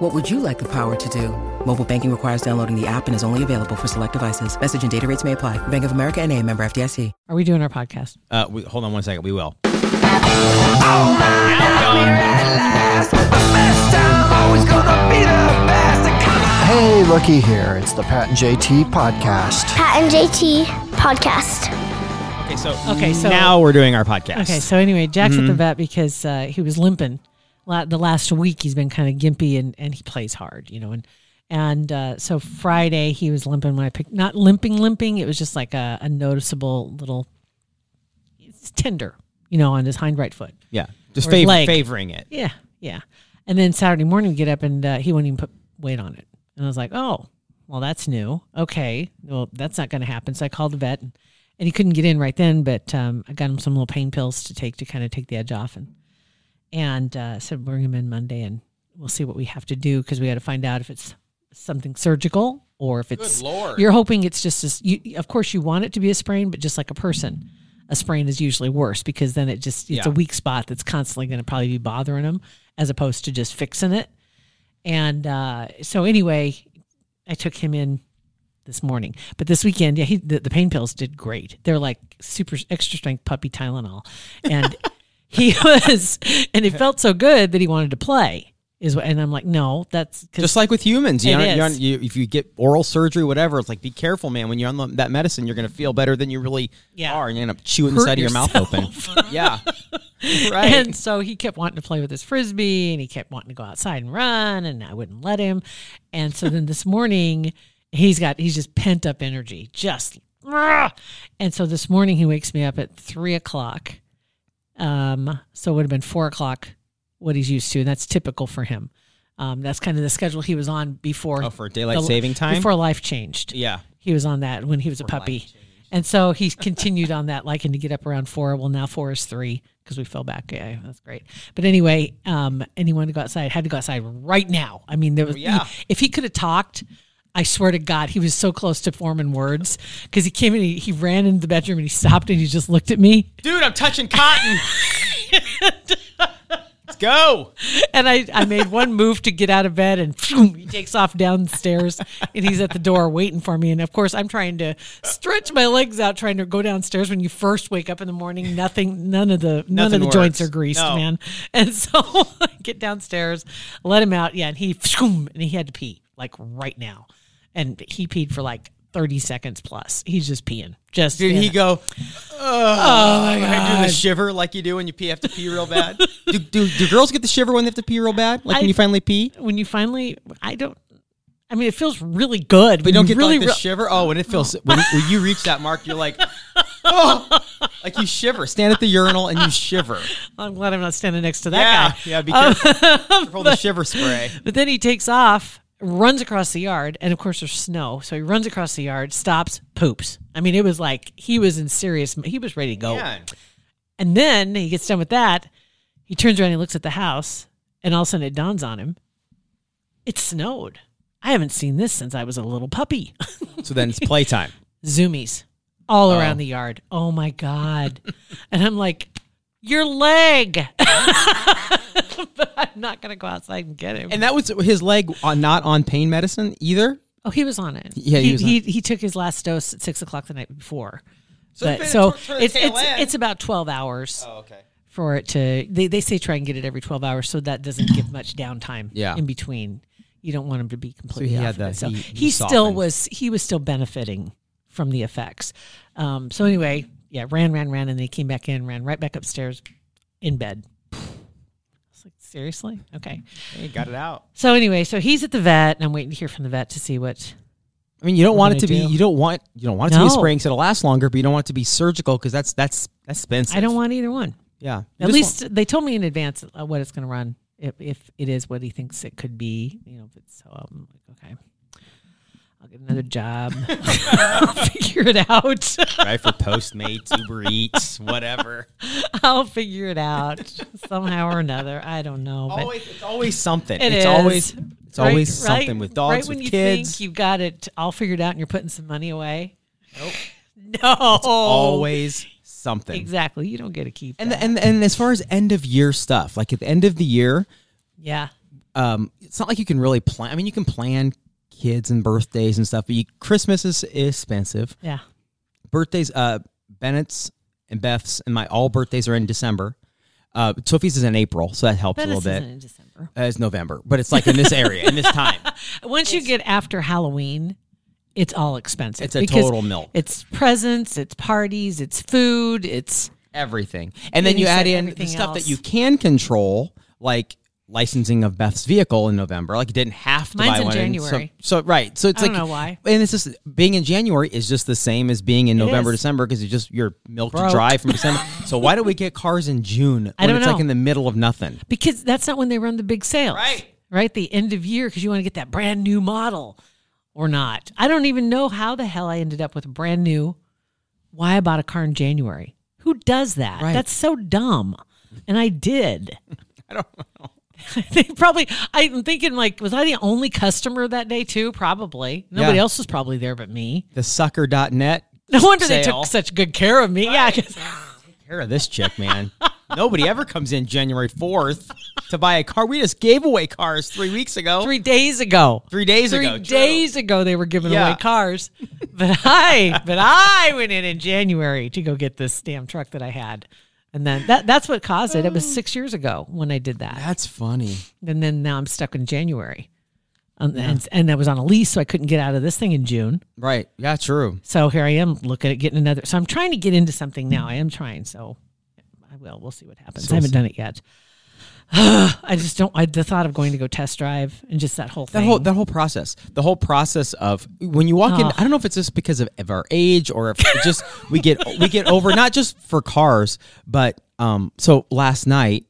What would you like the power to do? Mobile banking requires downloading the app and is only available for select devices. Message and data rates may apply. Bank of America and a member FDIC. Are we doing our podcast? Uh, we, hold on one second. We will. Hey, looky here. It's the Pat and JT podcast. Pat and JT podcast. Okay, so Okay, so- now we're doing our podcast. Okay, so anyway, Jack's Mm-hmm. at the vet because uh, he was limping. La- The last week, he's been kind of gimpy and, and he plays hard, you know. And and uh, so Friday, he was limping when I picked, not limping, limping. It was just like a, a noticeable little, it's tender, you know, on his hind right foot. yeah, just fav- leg. favoring it. Yeah, yeah. And then Saturday morning, we get up and uh, he wouldn't even put weight on it. And I was like, oh, well, that's new. Okay, well, that's not going to happen. So I called the vet, and, and he couldn't get in right then. But um, I got him some little pain pills to take to kind of take the edge off, and and uh, said bring him in Monday, and we'll see what we have to do because we got to find out if it's something surgical or if it's. Lord. You're hoping it's just as you. Of course, you want it to be a sprain, but just like a person. A sprain is usually worse because then it just it's a weak spot that's constantly going to probably be bothering him as opposed to just fixing it. And uh, so anyway, I took him in this morning, but this weekend, yeah, he, the, the pain pills did great. They're like super extra strength puppy Tylenol, and he was, and it felt so good that he wanted to play. Is what, and I'm like, no, that's Just like with humans, you It know, you're is. you, if you get oral surgery, whatever, it's like be careful, man. When you're on the, that medicine, you're going to feel better than you really Yeah. are, and you end up chewing the Hurt side of your mouth open. yeah, right. And so he kept wanting to play with his frisbee and he kept wanting to go outside and run and I wouldn't let him. And so then this morning he's got he's just pent up energy. Just and so this morning he wakes me up at three o'clock. Um so it would have been four o'clock what he's used to, and that's typical for him. Um, that's kind of the schedule he was on before Oh, for daylight the- saving time? Before life changed yeah. he was on that when he was a puppy. And so he's continued on that, liking to get up around four. Well, now four is three because we fell back. Yeah, that's great. But anyway, um, and he wanted to go outside. Had to go outside right now. I mean, there was. yeah. he- if he could have talked, I swear to God, he was so close to forming words because he came in. He, he ran into the bedroom and he stopped and he just looked at me. Dude, I'm touching cotton. Let's go. And I, I made one move to get out of bed and phew, he takes off downstairs and he's at the door waiting for me. And of course, I'm trying to stretch my legs out, trying to go downstairs when you first wake up in the morning. Nothing, none of the, none Nothing of the joints are greased, No. man. And so I get downstairs, let him out. Yeah. And he, phew, and he had to pee like right now. And he peed for like 30 seconds plus. He's just peeing. Just Did he it. go? Oh my I do the shiver like you do when you pee, have to pee real bad. do, do, do girls get the shiver when they have to pee real bad? Like I- when you finally pee? When you finally, I don't, I mean, it feels really good. But you don't get really like the re- shiver. Oh, when it feels when, when you reach that mark, you're like, oh, like you shiver. Stand at the urinal and you shiver. I'm glad I'm not standing next to Yeah, that guy. yeah. Be careful. careful with the shiver spray. But then he takes off, runs across the yard, and of course there's snow. So he runs across the yard, stops, poops. I mean, it was like he was in serious. He was ready to go. Man. And then he gets done with that. He turns around and looks at the house, and all of a sudden it dawns on him. It snowed. I haven't seen this since I was a little puppy. So then it's playtime. Zoomies all Oh. around the yard. Oh my God. and I'm like, your leg. but I'm not going to go outside and get him. And that was his leg on not on pain medicine either. oh, he was on it. Yeah, he he, was he, he took his last dose at six o'clock the night before. So but it's so toward- toward the it's it's, it's about 12 hours Oh, okay. for it to they, they say try and get it every 12 hours so that doesn't give much downtime Yeah. in between you don't want him to be completely he off had of that- so he- he, he still was he was still benefiting from the effects um, so anyway yeah ran ran ran and then he came back in ran right back upstairs in bed I was like seriously okay Hey, got it out. so anyway so he's at the vet and i'm waiting to hear from the vet to see what I mean, you don't want it to I be. You don't want. You don't want it to be a No. spraying so it'll last longer, but you don't want it to be surgical because that's that's that's expensive. i don't want either one Yeah. At just least they told me in advance uh, what it's going to run if, if it is what he thinks it could be. You know, if it's so I'm like okay. I'll get another job. I'll figure it out. right for Postmates, Uber Eats, whatever. I'll figure it out somehow or another. I don't know. But Always, it's always something. It it's is. always it's Right- always right- something with dogs, right when with you kids. think you've got it all figured out and you're putting some money away. Nope. No. always something. Exactly. You don't get to keep And and and as far as end of year stuff, like at the end of the year, yeah. um, it's not like you can really plan. I mean, you can plan kids and birthdays and stuff, but you, Christmas is expensive. Yeah. Birthdays, uh, Bennett's and Beth's and my all birthdays are in December. Uh, Sophie's is in April, so that helps But a little bit. isn't in December. Uh, it's November, but it's like in this area, in this time. Once you get after Halloween, it's all expensive. It's a because total milk. It's presents, it's parties, it's food, it's everything. And then you you add in the everything stuff that you can control, like licensing of Beth's vehicle in November. Like you didn't have to Mine's buy in one. January. So, so right. So it's I like don't know why. And it's just being in January is just the same as being in November, is. December because you just you're milked Broke. dry from December. so why do we get cars in June when I don't it's like in the middle of nothing? because that's not when they run the big sales. Right. Right? The end of year because you want to get that brand new model or not. I don't even know how the hell I ended up with a brand new why I bought a car in January. Who does that? Right. That's so dumb. And I did. I don't know. they probably I'm thinking like was I the only customer that day too? Probably. Nobody Yeah. else was probably there but me. The sucker.net. No wonder they took such good care of me. Yeah, 'cause- care of this chick, man. Nobody ever comes in January 4th to buy a car. We just gave away cars three weeks ago. three days ago. Three days Three ago. true. days ago they were giving Yeah. away cars. But I but I went in in January to go get this damn truck that I had. And then that that's what caused it. It was 6 years ago when I did that. That's funny. And then now I'm stuck in January. Um, and and I was on a lease so I couldn't get out of this thing in June. Right. Yeah, true. So here I am looking at getting another. So I'm trying to get into something now. I am trying. So I will. We'll see what happens. So- I haven't done it yet. I just don't. I the thought of going to go test drive and just that whole thing. That whole that whole process, the whole process of when you walk in. Oh. I don't know if it's just because of, of our age or if just we get we get over not just for cars, but um. So last night,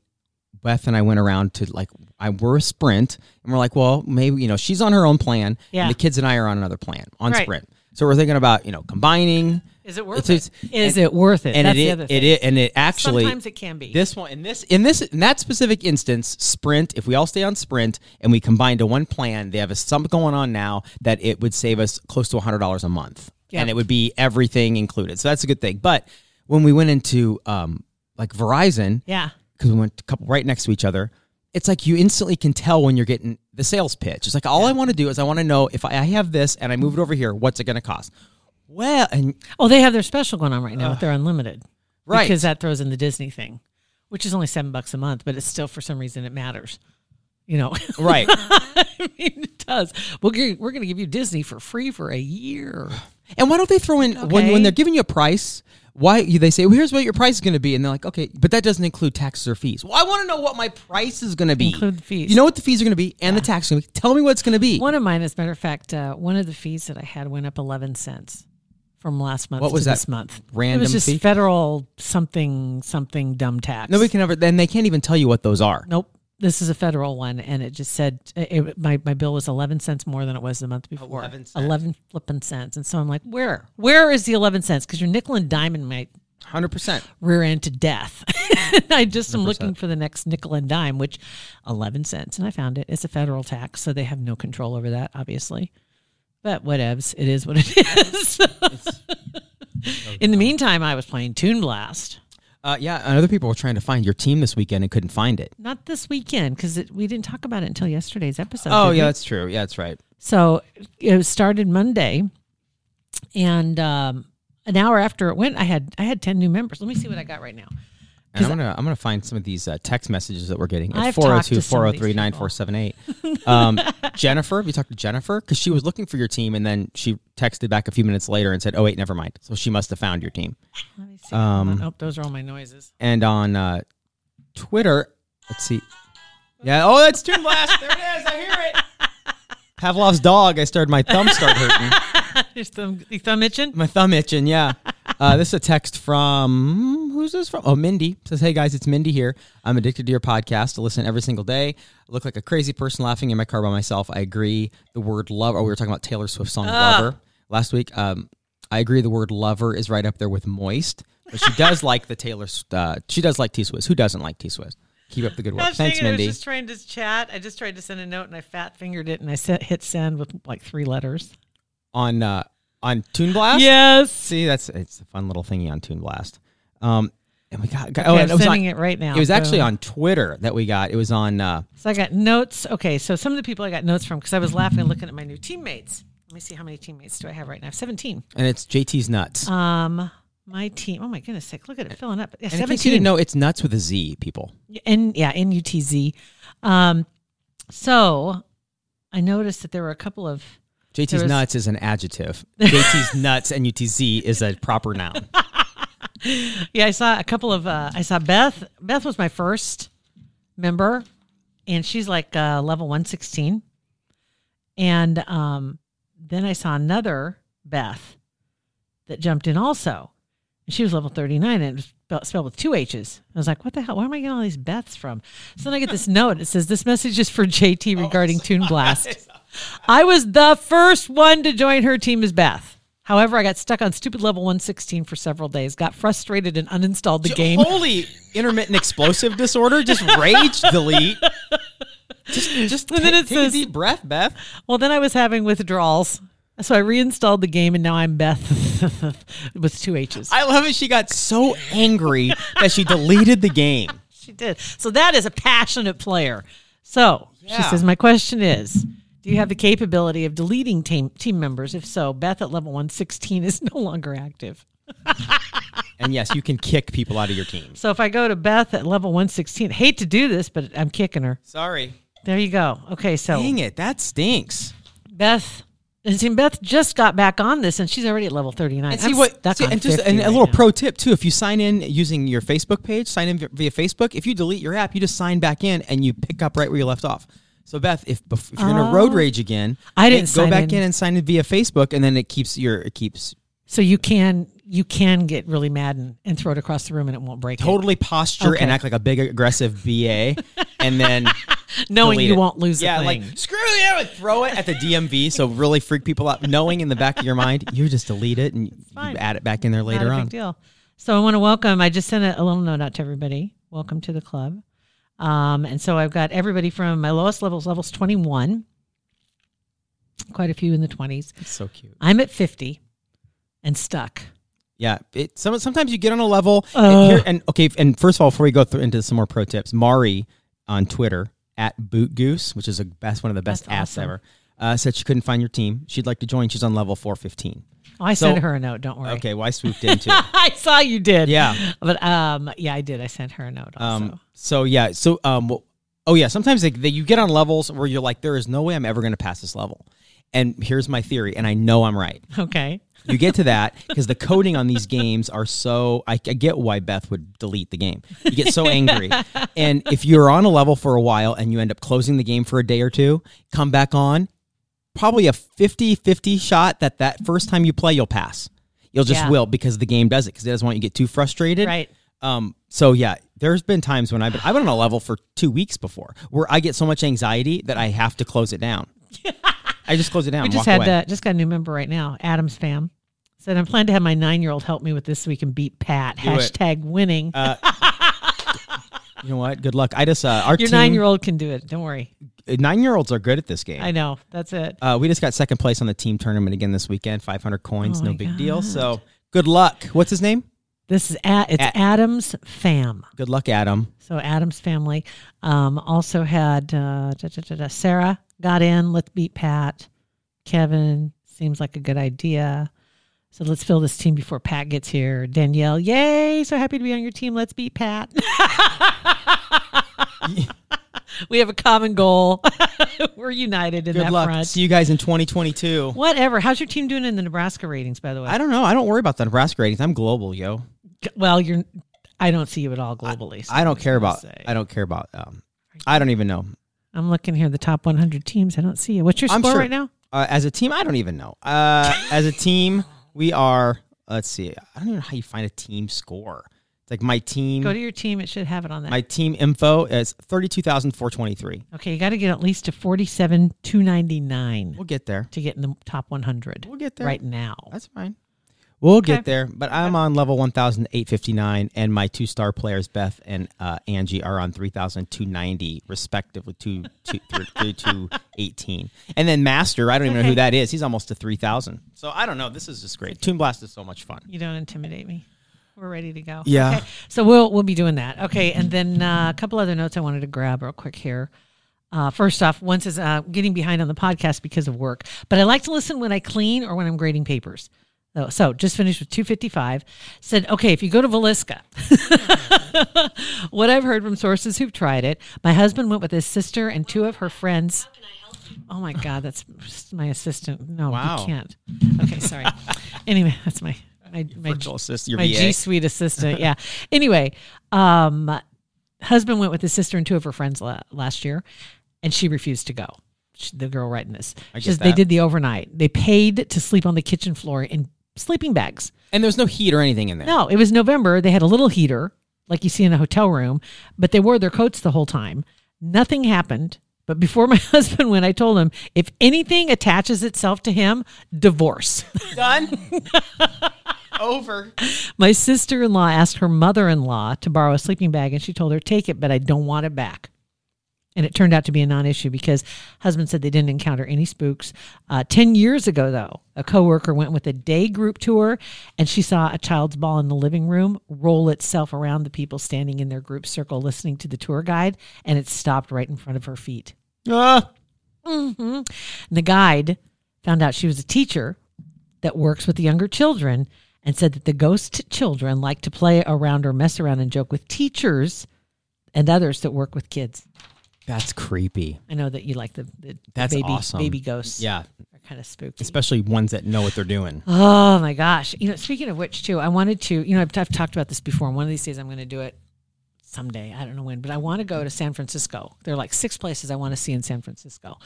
Beth and I went around to like I we're a Sprint, and we're like, well, maybe you know she's on her own plan, Yeah. and the kids and I are on another plan on Right. Sprint. So we're thinking about you know combining. Is it worth It's- it? it's- and- it worth it? And That's it, the other it thing. i- and it actually Sometimes it can be. this one in this in this in that specific instance, Sprint. If we all stay on Sprint and we combine to one plan, they have a something going on now that it would save us close to hundred dollars a month, Yeah. and it would be everything included. So that's a good thing. But when we went into um like Verizon, yeah. because we went a couple right next to each other. It's like you instantly can tell when you're getting the sales pitch. It's like all I want to do is I want to know if I have this and I move it over here, what's it going to cost? Well, and Oh, they have their special going on right now with their unlimited, Right. Because that throws in the Disney thing, which is only seven bucks a month, but it's still for some reason it matters. You know, right. I mean, it does. We'll we're going to give you Disney for free for a year. And why don't they throw in when Okay. when they're giving you a price? Why they say, well, here's what your price is going to be, and they're like, okay, but that doesn't include taxes or fees. Well, I want to know what my price is going to be. Include the fees. You know what the fees are going to be, and the tax. is gonna be. Tell me what it's going to be. One of mine, as a matter of fact, uh, one of the fees that I had went up eleven cents from last month What was to that? this month. Random it was just fee? federal something something dumb tax. Nobody can ever. Then they can't even tell you what those are. Nope. This is a federal one, and it just said uh, it, my my bill was eleven cents more than it was the month before. 11 cents. Eleven flipping cents, and so I'm like, where, where is the eleven cents? Because your nickel and diamond might Hundred percent. rear end to death. I just am looking for the next nickel and dime, which eleven cents, and I found it. It's a federal tax, so they have no control over that, obviously. But whatevs, it is what it is. In the meantime, I was playing Toon Blast. Uh, yeah, and other people were trying to find your team this weekend and couldn't find it. Not this weekend because we didn't talk about it until yesterday's episode. Oh did yeah, we? that's true. Yeah, that's right. So it started Monday, and um, an hour after it went, I had I had ten new members. Let me see what I got right now. And I'm gonna I'm gonna find some of these uh, text messages that we're getting at I've talked to 402 some of these 403 9478. Um, Jennifer, have you talked to Jennifer? Because she was looking for your team and then she texted back a few minutes later and said, "Oh wait, never mind." So she must have found your team. Let me see. Um, oh, those are all my noises. And on uh, Twitter, let's see. Yeah. Oh, that's Toon Blast. There it is. I hear it. Pavlov's dog. I started my thumb start hurting. Your thumb, your thumb itching. My thumb itching. Yeah. Uh, this is a text from who's this from? Oh, Mindy says, "Hey guys, it's Mindy here. I'm addicted to your podcast. To listen every single day. I look like a crazy person laughing in my car by myself. I agree. The word love. Oh, we were talking about Taylor Swift's song "Lover" last week. Um, I agree. The word "lover" is right up there with "moist." But she does like the Taylor. Uh, she does like T Swift. Who doesn't like T Swift? Keep up the good work. Gosh, Thanks, it, I Mindy. was just trying to chat. I just tried to send a note and I fat fingered it and I set, hit send with like three letters. On uh, on Toon Blast. Yes. See, that's it's a fun little thingy on Toon Blast. Um, and we got, got Okay, oh, I'm it was sending on, it right now. It was actually on Twitter that we got. It was on. Uh, So I got notes. Okay, so some of the people I got notes from because I was laughing looking at my new teammates. Let me see how many teammates do I have right now. 17. and it's JT's nuts. Um, my team. Oh my goodness sake! Look at it filling up. Yeah, and in case 17. you didn't know, it's nuts with a Z. People. N yeah, N U T Z. Um, so I noticed that there were a couple of JT's was- nuts is an adjective. JT's nuts and UTZ is a proper noun. yeah, I saw a couple of uh, I saw Beth. Beth was my first member, and she's like uh, level one sixteen. And um, then I saw another Beth that jumped in also, and she was level thirty nine, and it was spelled, spelled with two H's. I was like, "What the hell? Where am I getting all these Beths from?" So then I get this note. It says, "This message is for JT regarding Toon Blast." I was the first one to join her team as Beth. However, I got stuck on stupid level 116 for several days, got frustrated and uninstalled the game. Holy intermittent explosive disorder. Just rage delete. Just, just And then take, it take says- a deep breath, Beth. Well, then I was having withdrawals. So I reinstalled the game and now I'm Beth with two H's. I love it. She got so angry that she deleted the game. she did. So that is a passionate player. So she says, My question is Do you have the capability of deleting team, team members? If so, Beth at level 116 is no longer active. And yes, you can kick people out of your team. So if I go to Beth at level 116, hate to do this, but I'm kicking her. Sorry. There you go. Okay, so Dang it. That stinks. Beth, and see, Beth just got back on this, and she's already at level thirty nine. And see what? See, and just 50 and a little now. pro tip too: if you sign in using your Facebook page, sign in via Facebook. If you delete your app, you just sign back in and you pick up right where you left off. So Beth, if bef- if you're gonna road oh. rage again, Oh. I didn't go sign back in. in. and sign in via Facebook, and then it keeps your it keeps So you can you can get really mad and, and throw it across the room, and it won't break. it. totally posture Okay. and act like a big aggressive BA, and then knowing delete you it. won't lose. Yeah, the like screw you, and throw it at the DMV. So really freak people out, knowing in the back of your mind you just delete it and you fine. add it back in there later Not a on. big deal. So I want to welcome. I just sent a, a little note out to everybody. Welcome to the club. Um, and so I've got everybody from my lowest levels, levels twenty one. Quite a few in the twenties. It's so cute. I'm at fifty, and stuck. Yeah, it, some, sometimes you get on a level Uh. and, here, and okay. And first of all, before we go through into some more pro tips, Mari on Twitter at Boot Goose, which is a best one of the best That's apps awesome. ever, uh, said she couldn't find your team. She'd like to join. She's on level four fifteen. Oh, I So- sent her a note. Don't worry. Okay, well I swooped in too. I saw you did. Yeah. But um, yeah, I did. I sent her a note also. Um, so yeah, so um, oh yeah, sometimes they, they, you get on levels where you're like, there is no way I'm ever going to pass this level. And here's my theory, and I know I'm right. okay. You get to that because the coding on these games are so. I, I get why Beth would delete the game. You get so angry, and if you're on a level for a while and you end up closing the game for a day or two, come back on. Probably a 50-50 shot that that first time you play you'll pass. You'll just Yeah. will because the game does it because it doesn't want you to get too frustrated. Right. Um. So yeah, there's been times when I've been I've been on a level for two weeks before where I get so much anxiety that I have to close it down. I just close it down. We just had away. uh, just got a new member right now. Adam's fam said I'm planning to have my nine year old help me with this so we can beat Pat. Do it. Uh, Hashtag winning. You know what? Good luck. I just uh, our Your team, nine year old can do it. Don't worry. nine year olds are good at this game. I know. That's it. Uh, we just got second place on the team tournament again this weekend. Five hundred coins, Oh no my big deal. God. So good luck. What's his name? This is at it's At- Adam's fam. Good luck, Adam. So Adam's family um, also had uh, da, da, da, da, Sarah got in. Let's beat Pat. Kevin seems like a good idea. So let's fill this team before Pat gets here. Danielle, yay! So happy to be on your team. Let's beat Pat. we have a common goal. We're united in Good that luck. front. See you guys in 2022. Whatever. How's your team doing in the Nebraska ratings, by the way? I don't know. I don't worry about the Nebraska ratings. I'm global, yo. well, you're. I don't see you at all globally. so I don't care about. say. I don't care about. Um, I don't even know. I'm looking here, the top 100 teams. I don't see you. What's your score sure. right now? Uh, as a team, I don't even know. Uh, as a team, we are. Let's see. I don't even know how you find a team score. It's like my team. Go to your team. It should have it on that. my team info is thirty two thousand four twenty three. okay, you got to get at least to forty-seven two ninety-nine We'll get there. to get in the top one hundred. We'll get there. right now. That's fine. We'll Okay. get there. But I'm on level 1,859, and my two star players, Beth and uh, Angie, are on 3,290, respectively, two, two, three, two, 18. And then Master, I don't even know who that is. He's almost to 3,000. So I don't know. This is just great. Toon Blast is so much fun. You don't intimidate me. We're ready to go. Yeah. Okay. So we'll we'll be doing that. Okay. And then uh, a couple other notes I wanted to grab real quick here. Uh, first off, once is uh, getting behind on the podcast because of work, but I like to listen when I clean or when I'm grading papers. So, so just finished with 255. Said, okay, if you go to Villisca, what I've heard from sources who've tried it, my husband went with his sister and two of her friends. Oh my God, that's my assistant. No, Wow. you can't. Okay, sorry. anyway, that's my my my, Virtual assistant, your my VA. G Suite assistant. Yeah. anyway, um, husband went with his sister and two of her friends la- last year, and she refused to go. She, the girl writing this, I she get says they did the overnight. They paid to sleep on the kitchen floor in sleeping bags. And there's no heat or anything in there. No, it was November. They had a little heater, like you see in a hotel room, but they wore their coats the whole time. Nothing happened. But before my husband went, I told him if anything attaches itself to him, divorce. Done. Over. My sister in law asked her mother in law to borrow a sleeping bag, and she told her, Take it, but I don't want it back. And it turned out to be a non issue because husband said they didn't encounter any spooks. Uh, 10 years ago, though, a coworker went with a day group tour and she saw a child's ball in the living room roll itself around the people standing in their group circle listening to the tour guide, and it stopped right in front of her feet. Ah. hmm And the guide found out she was a teacher that works with the younger children and said that the ghost children like to play around or mess around and joke with teachers and others that work with kids. That's creepy. I know that you like the, the, That's baby awesome. baby ghosts. Yeah. They're kind of spooky. Especially ones that know what they're doing. Oh my gosh. You know, speaking of which, too, I wanted to, you know, I've, I've talked about this before. and One of these days I'm going to do it someday. I don't know when, but I want to go to San Francisco. There are like six places I want to see in San Francisco.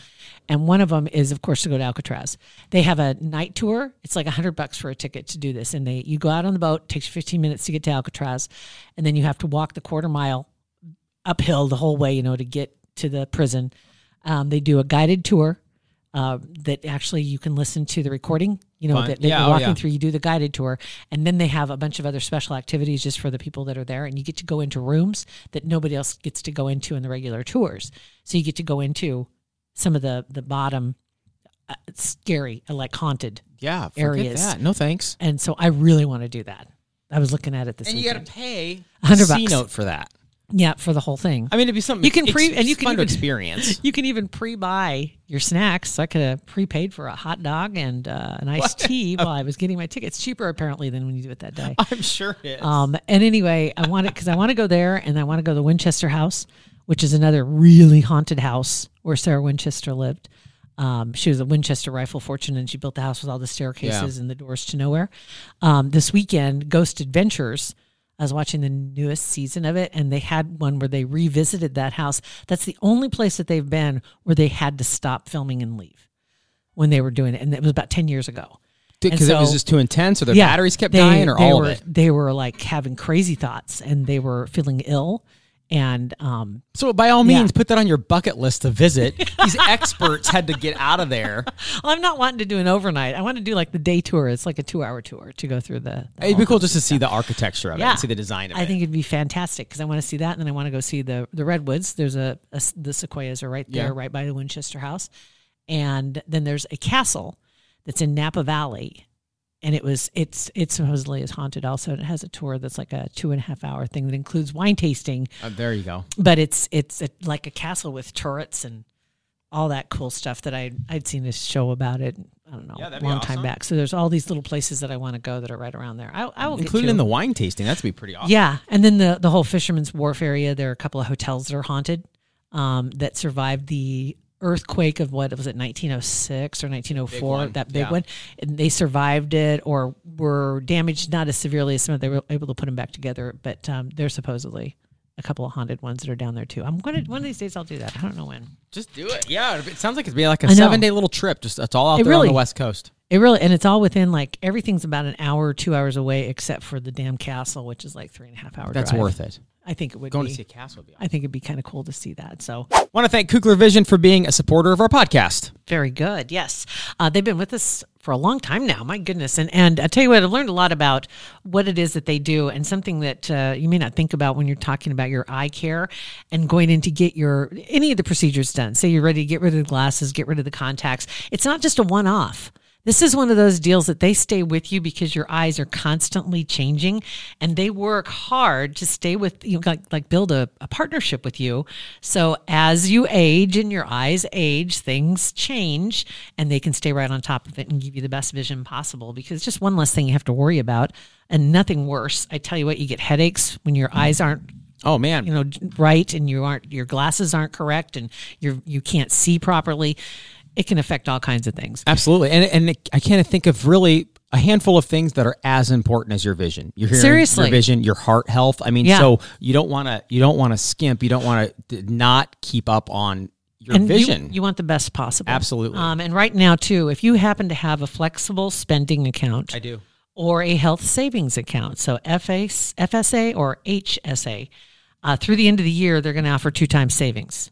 And one of them is, of course, to go to Alcatraz. They have a night tour. It's like a hundred bucks for a ticket to do this. And they, you go out on the boat, takes you 15 minutes to get to Alcatraz. And then you have to walk the quarter mile uphill the whole way, you know, to get to the prison. Um, they do a guided tour uh, that actually you can listen to the recording. You know, Fun. that, that Yeah, you're oh, walking yeah. through. You do the guided tour, and then they have a bunch of other special activities just for the people that are there, and you get to go into rooms that nobody else gets to go into in the regular tours. So you get to go into some of the the bottom uh, scary, uh, like haunted, Yeah. Forget Areas. that. No thanks. and so I really want to do that. I was looking at it this And you weekend. got to pay A hundred bucks. note for that. Yeah, for the whole thing. I mean, it'd be something You can pre and you can even, experience. You can even pre-buy your snacks. So I could have prepaid for a hot dog and uh, an iced tea while I was getting my tickets. Cheaper apparently than when you do it that day. I'm sure it is. Um, and anyway, I want it because I want to go there and I want to go to the Winchester House, which is another really haunted house where Sarah Winchester lived. Um, she was a Winchester rifle fortune and she built the house with all the staircases and the doors to nowhere. Um, this weekend, Ghost Adventures. I was watching the newest season of it, and they had one where they revisited that house. That's the only place that they've been where they had to stop filming and leave when they were doing it, and it was about ten years ago. Because and it was just too intense, or their Yeah, batteries kept they- dying, or all were, of it. They were like having crazy thoughts, and they were feeling ill, and um, So by all Yeah. means, put that on your bucket list to visit. These experts had to get out of there. Well, I'm not wanting to do an overnight. I want to do like the day tour. It's like a two hour tour to go through the. the It'd be cool just to see the architecture of it, and see the design of I it. I think it'd be fantastic because I want to see that, and then I want to go see the the redwoods. There's a the sequoias are right there, Yeah. right by the Winchester House, and then there's a castle that's in Napa Valley, and it was it's it supposedly is haunted also, and it has a tour that's like a two and a half hour thing that includes wine tasting, Uh, there you go. but it's it's a, like a castle with turrets and all that cool stuff that I I'd seen a show about it. I don't know, Yeah, a long time back. So there's all these little places that I want to go that are right around there. I, I will to in the wine tasting. That's be pretty awesome. Yeah, and then the the whole Fisherman's Wharf area. There are a couple of hotels that are haunted um, that survived the earthquake of what was it 1906 or 1904 one, that big yeah. one and they survived it or were damaged not as severely as some of they were able to put them back together but um, there's supposedly a couple of haunted ones that are down there too i'm gonna one of these days i'll do that i don't know when Just do it. Yeah, it sounds like it'd be like a seven day little trip. Just that's all out It there on the west coast. It really, and it's all within like everything's about an hour or two hours away, except for the damn castle, which is like three and a half hours That's drive. worth it. I think it would Going be. to see a castle would be. I think it'd be kind of cool to see that. So Want to thank Kugler Vision for being a supporter of our podcast. very good. Yes, uh, they've been with us for a long time now. My goodness, and and I tell you what, I've learned a lot about what it is that they do, and something that uh, you may not think about when you're talking about your eye care and going in to get your any of the procedures done. Say you're ready to get rid of the glasses, get rid of the contacts. It's not just a one off. This is one of those deals that they stay with you because your eyes are constantly changing and they work hard to stay with you know, like, like build a, a partnership with you. So as you age and your eyes age, things change and they can stay right on top of it and give you the best vision possible because it's just one less thing you have to worry about and nothing worse. I tell you what, you get headaches when your eyes aren't Oh man, you know right and you aren't your glasses aren't correct and you're you can't see properly it can affect all kinds of things absolutely. And and I can't think of really a handful of things that are as important as your vision. Your hearing, Seriously. your vision, your heart health. I mean, Yeah. so you don't want to you don't want to skimp. You don't want to not keep up on your and you- vision. You, want the best possible Absolutely. um, and right now too if you happen to have a flexible spending account I do. or a health savings account so FA, fsa or hsa uh, through the end of the year they're going to offer two times savings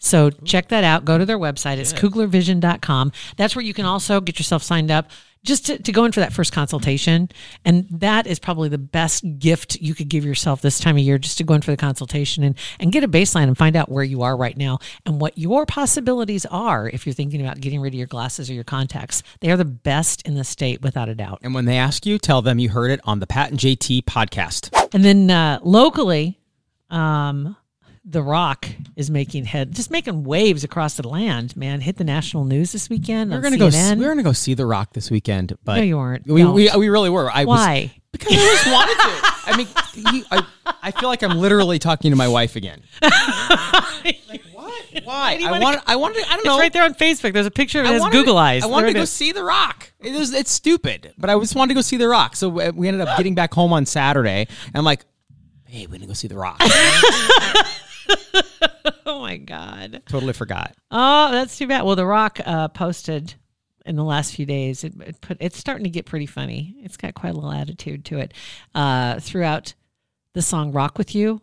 So check that out. Go to their website. It's kuglervision.com. That's where you can also get yourself signed up just to, to go in for that first consultation. And that is probably the best gift you could give yourself this time of year, just to go in for the consultation and, and get a baseline and find out where you are right now and what your possibilities are if you're thinking about getting rid of your glasses or your contacts. They are the best in the state without a doubt. And when they ask you, tell them you heard it on the Pat and JT podcast. And then uh, locally, um, The Rock is making head, just making waves across the land. Man, hit the national news this weekend. We on are gonna go. CNN. We are gonna go see The Rock this weekend, but No, you weren't. We, Don't. we, we really were. I was Why? Was, because I just wanted to. I mean, you, I, I feel like I'm literally talking to my wife again. like what? Why? I wanna- want. I wanted. I don't know. It's right there on Facebook. There's a picture of it. Wanted- Google eyes. I wanted There to go is. see The Rock. It was, it's stupid, but I just wanted to go see The Rock. So we we ended up getting back home on Saturday. And I'm like, hey, we're gonna go see The Rock. Oh my god. totally forgot. Oh, that's too bad. Well, The Rock uh, posted in the last few days. It, it put it's starting to get pretty funny. It's got quite a little attitude to it. Uh, throughout the song "Rock with You,"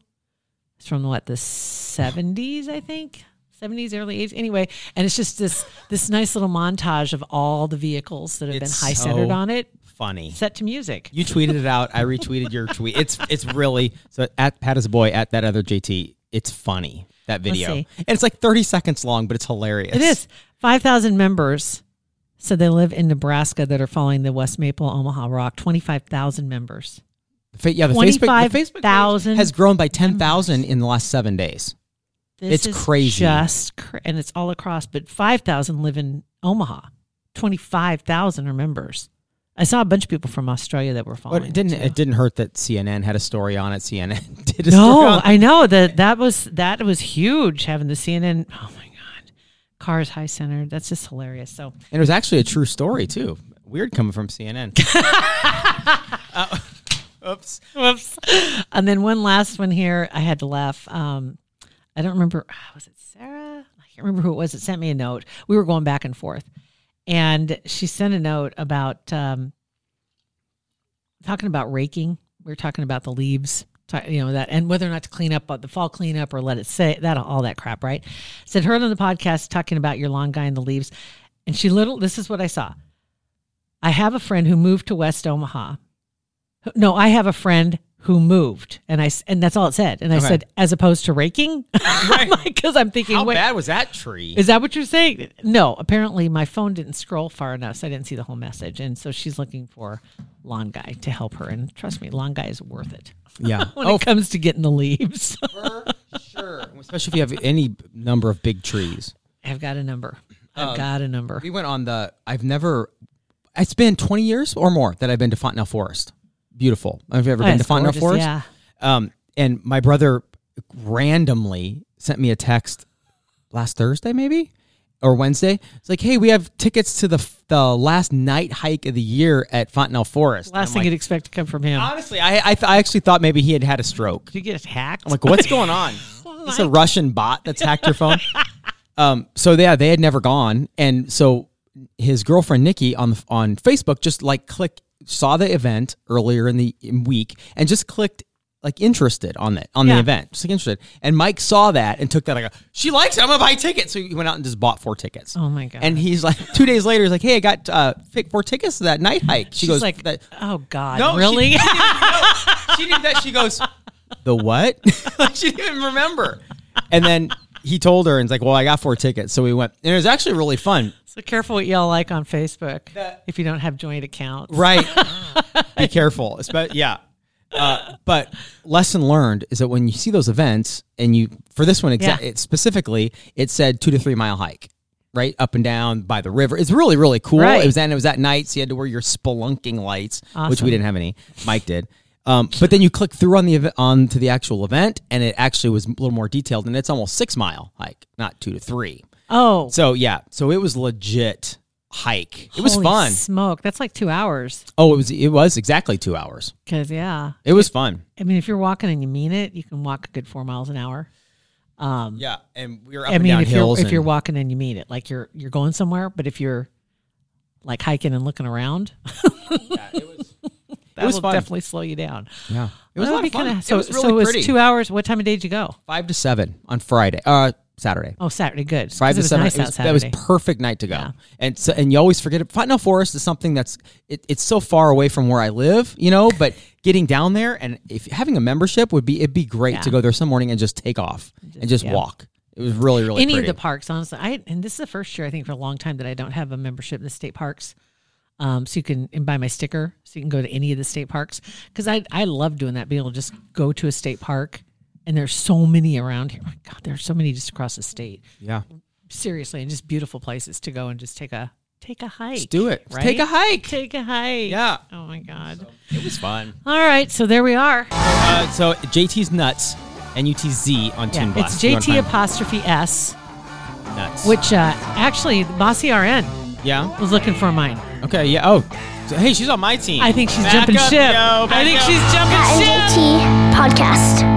it's from what the seventies, I think. 70s early 80s anyway and it's just this this nice little montage of all the vehicles that have It's been high centered so on it Funny. set to music You tweeted it out. I retweeted your tweet. It's it's really so at Pat is a boy at that other JT. It's funny that video, and it's like 30 seconds long, but it's hilarious. It is. 5,000 members said they live in Nebraska that are following the West Maple Omaha Rock. 25,000 members. Fa- yeah, the Facebook, the Facebook 25,000 has grown by 10,000 in the last seven days. This It's is crazy. Just cra- and it's all across, but 5,000 live in Omaha. 25,000 are members. I saw a bunch of people from Australia that were following. But it didn't too. it didn't hurt that CNN had a story on it. CNN did a story No, I know that that was that was huge having the CNN. Oh my god, cars high centered. That's just hilarious. So and it was actually a true story too. Weird coming from CNN. Uh, oops. Whoops. And then one last one here. I had to laugh. Um, I don't remember. ah, Was it Sarah? I can't remember who it was that sent me a note. We were going back and forth, and she sent a note about um, talking about raking. We are talking about the leaves, you know that, and whether or not to clean up the fall cleanup or let it say that all that crap. Right? Said heard on the podcast talking about your lawn guy and the leaves, and she little. This is what I saw. I have a friend who moved to West Omaha. No, I have a friend who moved, and I and that's all it said. And I Okay. said, as opposed to raking, because I'm thinking, How bad was that tree? is that what you're saying? No, apparently my phone didn't scroll far enough, so I didn't see the whole message. And so she's looking for lawn guy to help her. And trust me, lawn guy is worth it yeah. when oh, it comes to getting the leaves. for sure. Especially if you have any number of big trees. I've got a number. I've um, got a number. We went on the. I've never. It's been 20 years or more that I've been to Fontenelle Forest. Beautiful. Have you ever Oh, been to Fontenelle Forest? yeah. Um, and my brother randomly sent me a text last Thursday, maybe or Wednesday. It's like, hey, we have tickets to the the last night hike of the year at Fontenelle Forest. Last thing I'm you'd expect to come from him. honestly, I I, th- I actually thought maybe he had had a stroke. Did you get hacked? I'm like, what's going on? It's a Russian bot that's hacked your phone. um, so yeah, they had never gone, and so his girlfriend Nikki on the, on Facebook just like click saw the event earlier in the week and just clicked like interested on that on Yeah. the event, just like interested. And Mike saw that and took that like, she likes it. I'm gonna buy tickets. So he went out and just bought four tickets. Oh my god! And he's like, two days later, he's like, "Hey, I got uh, four tickets to that night hike." She She's goes, like, that, oh god, "No, really? She, didn't, no, she did that. She goes, "The what?" she didn't even remember. And then he told her, and it's like, "Well, I got four tickets." So we went, and it was actually really fun. So careful what y'all like on Facebook if you don't have joint accounts. Right. Be careful. Espe- yeah. Uh, but lesson learned is that when you see those events, and you for this one exa- Yeah. it specifically, it said two to three mile hike, right up and down by the river. It's really really cool. Right. It was and it was at night, so you had to wear your spelunking lights, which we didn't have any. Mike did. Um, but then you click through on the ev- on to the actual event, and it actually was a little more detailed, and it's almost six mile hike, not two to three. Oh, So yeah, so it was legit hike. It was fun. Smoke. That's like two hours. Oh, it was it was exactly two hours. Because yeah, It was fun. I mean, if you're walking and you mean it, you can walk a good four miles an hour. Um, Yeah, and we were up I and mean, down if you're hills. if you're walking and you mean it, like you're you're going somewhere. But if you're like hiking and looking around, yeah, that was will fun. definitely slow you down. yeah, it was a lot of fun. kinda- it so was really so it was pretty. two hours. What time of day did you go? Five to seven on Friday. Uh, Saturday. Oh, Saturday. good. Five it to was seven. Nice was- that was perfect night to go. Yeah. And so, and you always forget it. Fontenelle Forest is something that's it, it's so far away from where I live, you know. But getting down there and if having a membership would be it'd be great Yeah. to go there some morning and just take off and just yeah. walk. It was really really any pretty. of the parks honestly i and this is the first year i think for a long time that i don't have a membership in the state parks um, so you can and buy my sticker so you can go to any of the state parks because I, I love doing that being able to just go to a state park and there's so many around here my god there's so many just across the state yeah, seriously and just beautiful places to go and just take a take a hike Just do it. right? Take a hike. take a hike Yeah. oh my god It was fun. all right so there we are Uh, so JT's nuts. N U T Z on yeah, Toon Blast. it's jt apostrophe s nuts. which uh, actually bossy rn yeah. was looking for mine Okay. Yeah. Oh. So, hey, she's on my team. I think she's Back jumping up, ship. yo, I think up. she's jumping Pat and ship. JT Podcast.